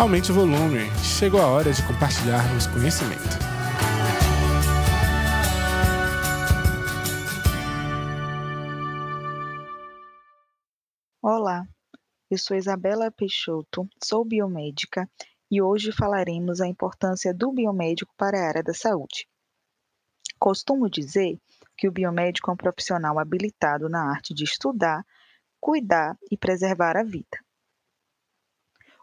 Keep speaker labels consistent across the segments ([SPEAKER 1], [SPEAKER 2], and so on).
[SPEAKER 1] Aumente o volume, chegou a hora de compartilharmos conhecimento.
[SPEAKER 2] Olá, eu sou Isabela Peixoto, sou biomédica e hoje falaremos a importância do biomédico para a área da saúde. Costumo dizer que o biomédico é um profissional habilitado na arte de estudar, cuidar e preservar a vida.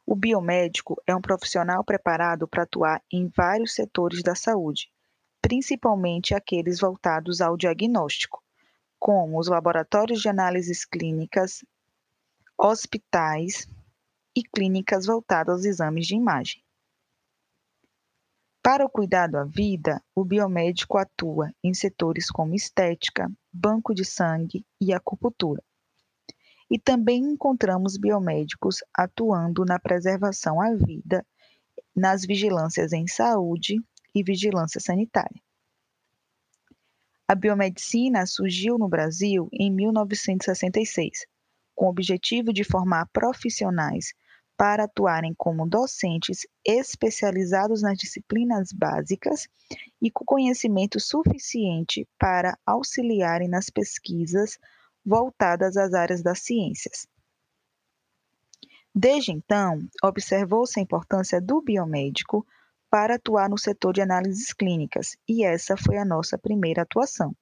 [SPEAKER 2] O biomédico é um profissional preparado para atuar em vários setores da saúde, principalmente aqueles voltados ao diagnóstico, como os laboratórios de análises clínicas, hospitais e clínicas voltadas aos exames de imagem. Para o cuidado à vida, o biomédico atua em setores como estética, banco de sangue e acupuntura. E também encontramos biomédicos atuando na preservação à vida, nas vigilâncias em saúde e vigilância sanitária. A biomedicina surgiu no Brasil em 1966, com o objetivo de formar profissionais para atuarem como docentes especializados nas disciplinas básicas e com conhecimento suficiente para auxiliarem nas pesquisas voltadas às áreas das ciências. Desde então, observou-se a importância do biomédico para atuar no setor de análises clínicas, e essa foi a nossa primeira atuação.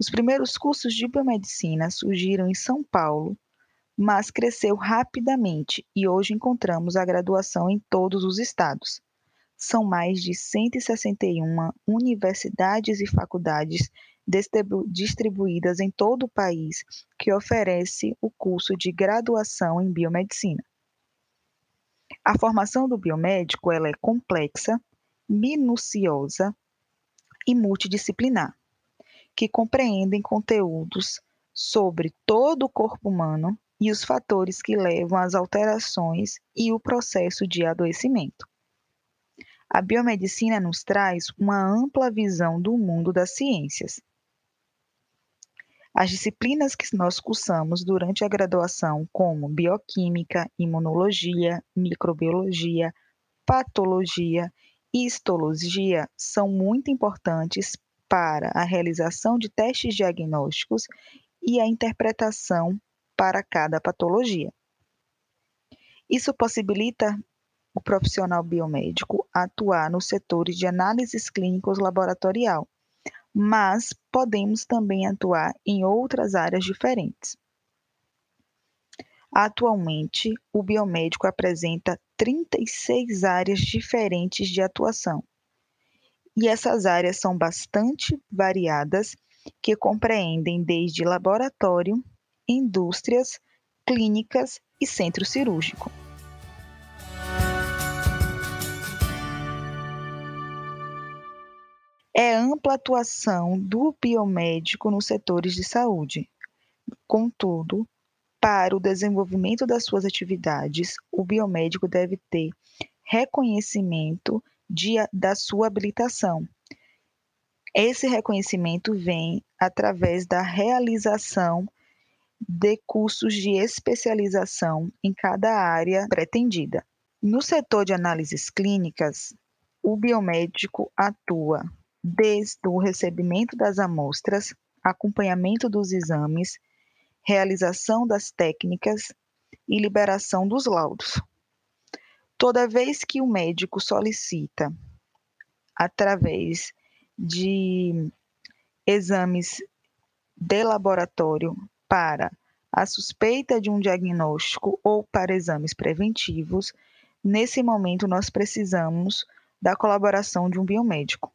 [SPEAKER 2] Os primeiros cursos de biomedicina surgiram em São Paulo, mas cresceu rapidamente e hoje encontramos a graduação em todos os estados. São mais de 161 universidades e faculdades distribuídas em todo o país que oferece o curso de graduação em biomedicina. A formação do biomédico ela é complexa, minuciosa e multidisciplinar, que compreendem conteúdos sobre todo o corpo humano e os fatores que levam às alterações e o processo de adoecimento. A biomedicina nos traz uma ampla visão do mundo das ciências, as disciplinas que nós cursamos durante a graduação, como bioquímica, imunologia, microbiologia, patologia e histologia, são muito importantes para a realização de testes diagnósticos e a interpretação para cada patologia. Isso possibilita o profissional biomédico atuar nos setores de análises clínicos laboratorial, mas podemos também atuar em outras áreas diferentes. Atualmente, o biomédico apresenta 36 áreas diferentes de atuação. E essas áreas são bastante variadas, que compreendem desde laboratório, indústrias, clínicas e centro cirúrgico. É ampla atuação do biomédico nos setores de saúde. Contudo, para o desenvolvimento das suas atividades, o biomédico deve ter reconhecimento de, da sua habilitação. Esse reconhecimento vem através da realização de cursos de especialização em cada área pretendida. No setor de análises clínicas, o biomédico atua desde o recebimento das amostras, acompanhamento dos exames, realização das técnicas e liberação dos laudos. Toda vez que o médico solicita, através de exames de laboratório para a suspeita de um diagnóstico ou para exames preventivos, nesse momento nós precisamos da colaboração de um biomédico.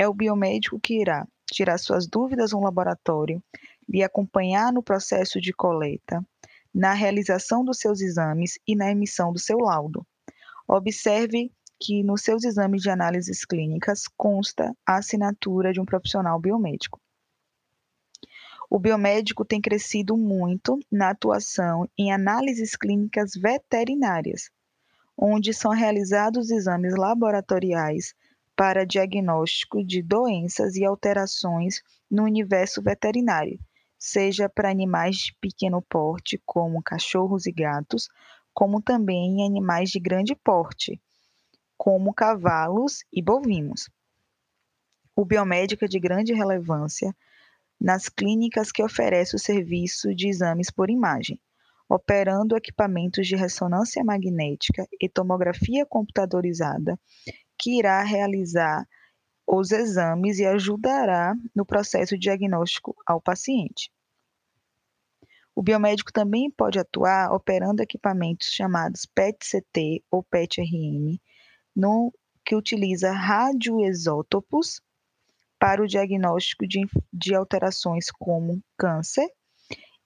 [SPEAKER 2] É o biomédico que irá tirar suas dúvidas no laboratório, lhe acompanhar no processo de coleta, na realização dos seus exames e na emissão do seu laudo. Observe que nos seus exames de análises clínicas consta a assinatura de um profissional biomédico. O biomédico tem crescido muito na atuação em análises clínicas veterinárias, onde são realizados exames laboratoriais para diagnóstico de doenças e alterações no universo veterinário, seja para animais de pequeno porte, como cachorros e gatos, como também em animais de grande porte, como cavalos e bovinos. O biomédico é de grande relevância nas clínicas que oferecem o serviço de exames por imagem, operando equipamentos de ressonância magnética e tomografia computadorizada, que irá realizar os exames e ajudará no processo diagnóstico ao paciente. O biomédico também pode atuar operando equipamentos chamados PET-CT ou PET-RM, que utiliza radioisótopos para o diagnóstico de, de alterações como câncer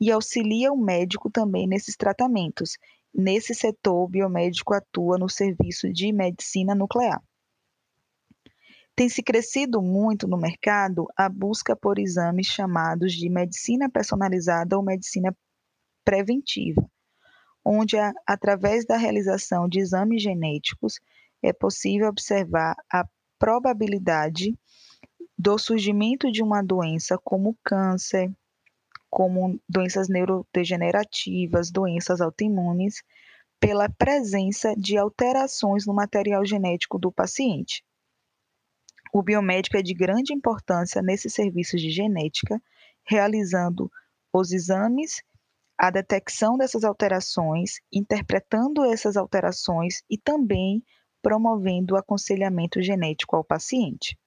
[SPEAKER 2] e auxilia o médico também nesses tratamentos. Nesse setor, o biomédico atua no serviço de medicina nuclear. Tem se crescido muito no mercado a busca por exames chamados de medicina personalizada ou medicina preventiva, onde, através da realização de exames genéticos, é possível observar a probabilidade do surgimento de uma doença como câncer, como doenças neurodegenerativas, doenças autoimunes, pela presença de alterações no material genético do paciente. O biomédico é de grande importância nesses serviços de genética, realizando os exames, a detecção dessas alterações, interpretando essas alterações e também promovendo o aconselhamento genético ao paciente.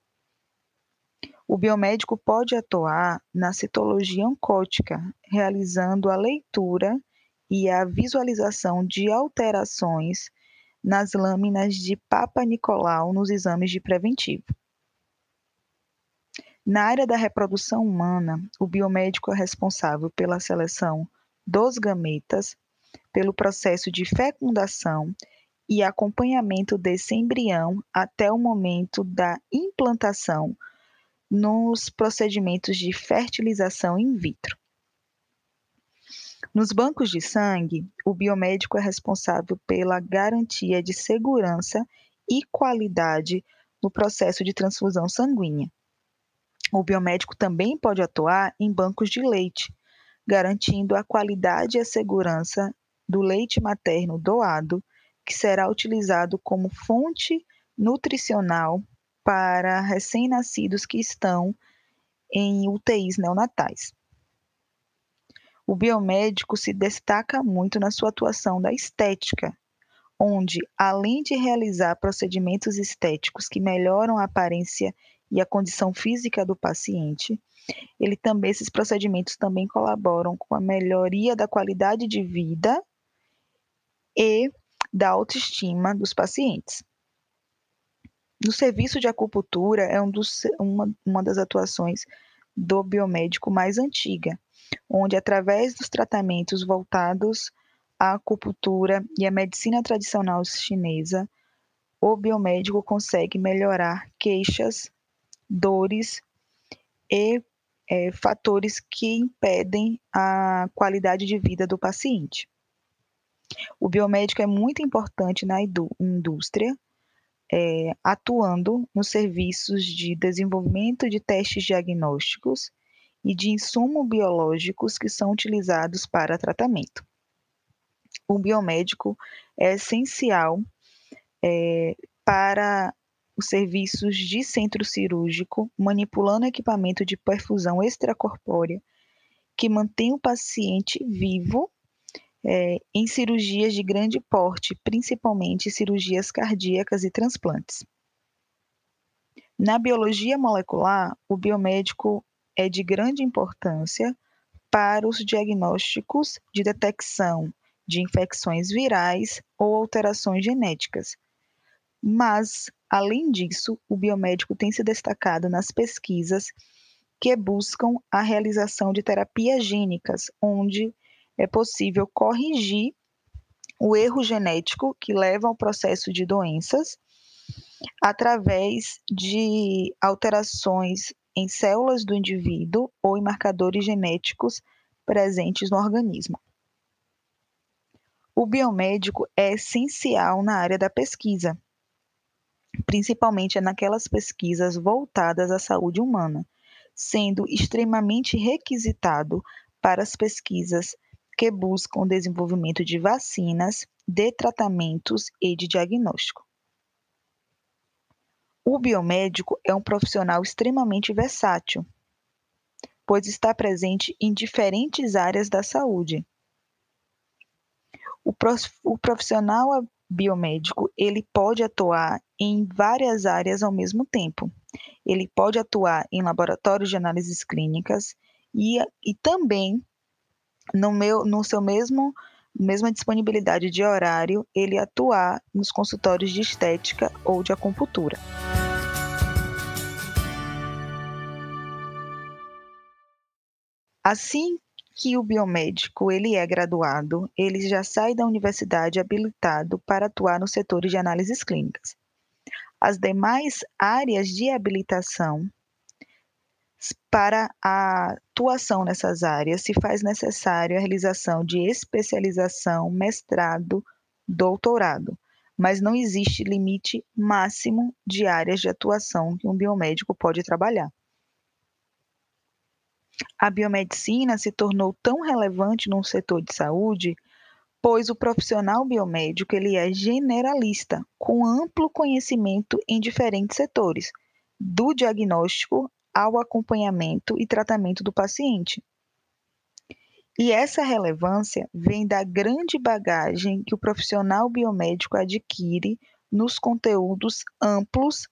[SPEAKER 2] O biomédico pode atuar na citologia oncótica, realizando a leitura e a visualização de alterações nas lâminas de Papa Nicolau nos exames de preventivo. Na área da reprodução humana, o biomédico é responsável pela seleção dos gametas, pelo processo de fecundação e acompanhamento desse embrião até o momento da implantação nos procedimentos de fertilização in vitro. Nos bancos de sangue, o biomédico é responsável pela garantia de segurança e qualidade no processo de transfusão sanguínea. O biomédico também pode atuar em bancos de leite, garantindo a qualidade e a segurança do leite materno doado, que será utilizado como fonte nutricional para recém-nascidos que estão em UTIs neonatais. O biomédico se destaca muito na sua atuação da estética, onde, além de realizar procedimentos estéticos que melhoram a aparência e a condição física do paciente, ele também esses procedimentos também colaboram com a melhoria da qualidade de vida e da autoestima dos pacientes. No serviço de acupuntura é um dos, uma, uma das atuações do biomédico mais antiga, onde através dos tratamentos voltados à acupuntura e à medicina tradicional chinesa, o biomédico consegue melhorar queixas, dores e é, fatores que impedem a qualidade de vida do paciente. O biomédico é muito importante na indústria, é, atuando nos serviços de desenvolvimento de testes diagnósticos e de insumos biológicos que são utilizados para tratamento. O biomédico é essencial é, para os serviços de centro cirúrgico, manipulando equipamento de perfusão extracorpórea que mantém o paciente vivo é, em cirurgias de grande porte, principalmente cirurgias cardíacas e transplantes. Na biologia molecular, o biomédico é de grande importância para os diagnósticos de detecção de infecções virais ou alterações genéticas. Mas, além disso, o biomédico tem se destacado nas pesquisas que buscam a realização de terapias gênicas, onde é possível corrigir o erro genético que leva ao processo de doenças através de alterações em células do indivíduo ou em marcadores genéticos presentes no organismo. O biomédico é essencial na área da pesquisa, principalmente naquelas pesquisas voltadas à saúde humana, sendo extremamente requisitado para as pesquisas que buscam o desenvolvimento de vacinas, de tratamentos e de diagnóstico. O biomédico é um profissional extremamente versátil, pois está presente em diferentes áreas da saúde. O profissional biomédico, ele pode atuar em várias áreas ao mesmo tempo. Ele pode atuar em laboratórios de análises clínicas e, e também no, meu, no seu mesmo mesma disponibilidade de horário, ele atuar nos consultórios de estética ou de acupuntura. Assim que o biomédico ele é graduado, ele já sai da universidade habilitado para atuar nos setores de análises clínicas. As demais áreas de habilitação para a atuação nessas áreas se faz necessário a realização de especialização, mestrado, doutorado, mas não existe limite máximo de áreas de atuação que um biomédico pode trabalhar. A biomedicina se tornou tão relevante no setor de saúde, pois o profissional biomédico ele é generalista, com amplo conhecimento em diferentes setores, do diagnóstico ao acompanhamento e tratamento do paciente. E essa relevância vem da grande bagagem que o profissional biomédico adquire nos conteúdos amplos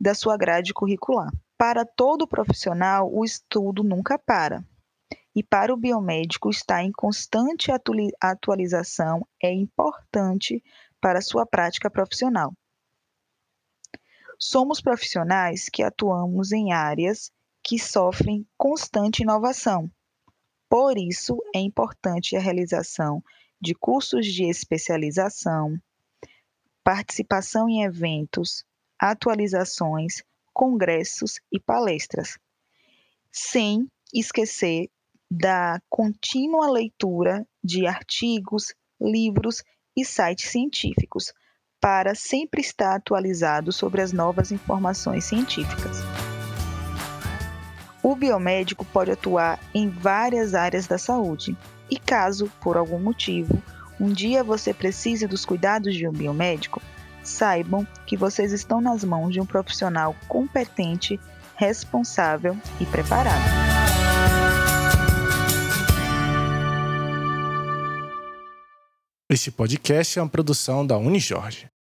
[SPEAKER 2] da sua grade curricular. Para todo profissional, o estudo nunca para. E para o biomédico, estar em constante atualização é importante para sua prática profissional. Somos profissionais que atuamos em áreas que sofrem constante inovação. Por isso, é importante a realização de cursos de especialização, participação em eventos, atualizações, congressos e palestras, sem esquecer da contínua leitura de artigos, livros e sites científicos, para sempre estar atualizado sobre as novas informações científicas. O biomédico pode atuar em várias áreas da saúde, e caso, por algum motivo, um dia você precise dos cuidados de um biomédico, saibam que vocês estão nas mãos de um profissional competente, responsável e preparado.
[SPEAKER 1] Este podcast é uma produção da Unijorge.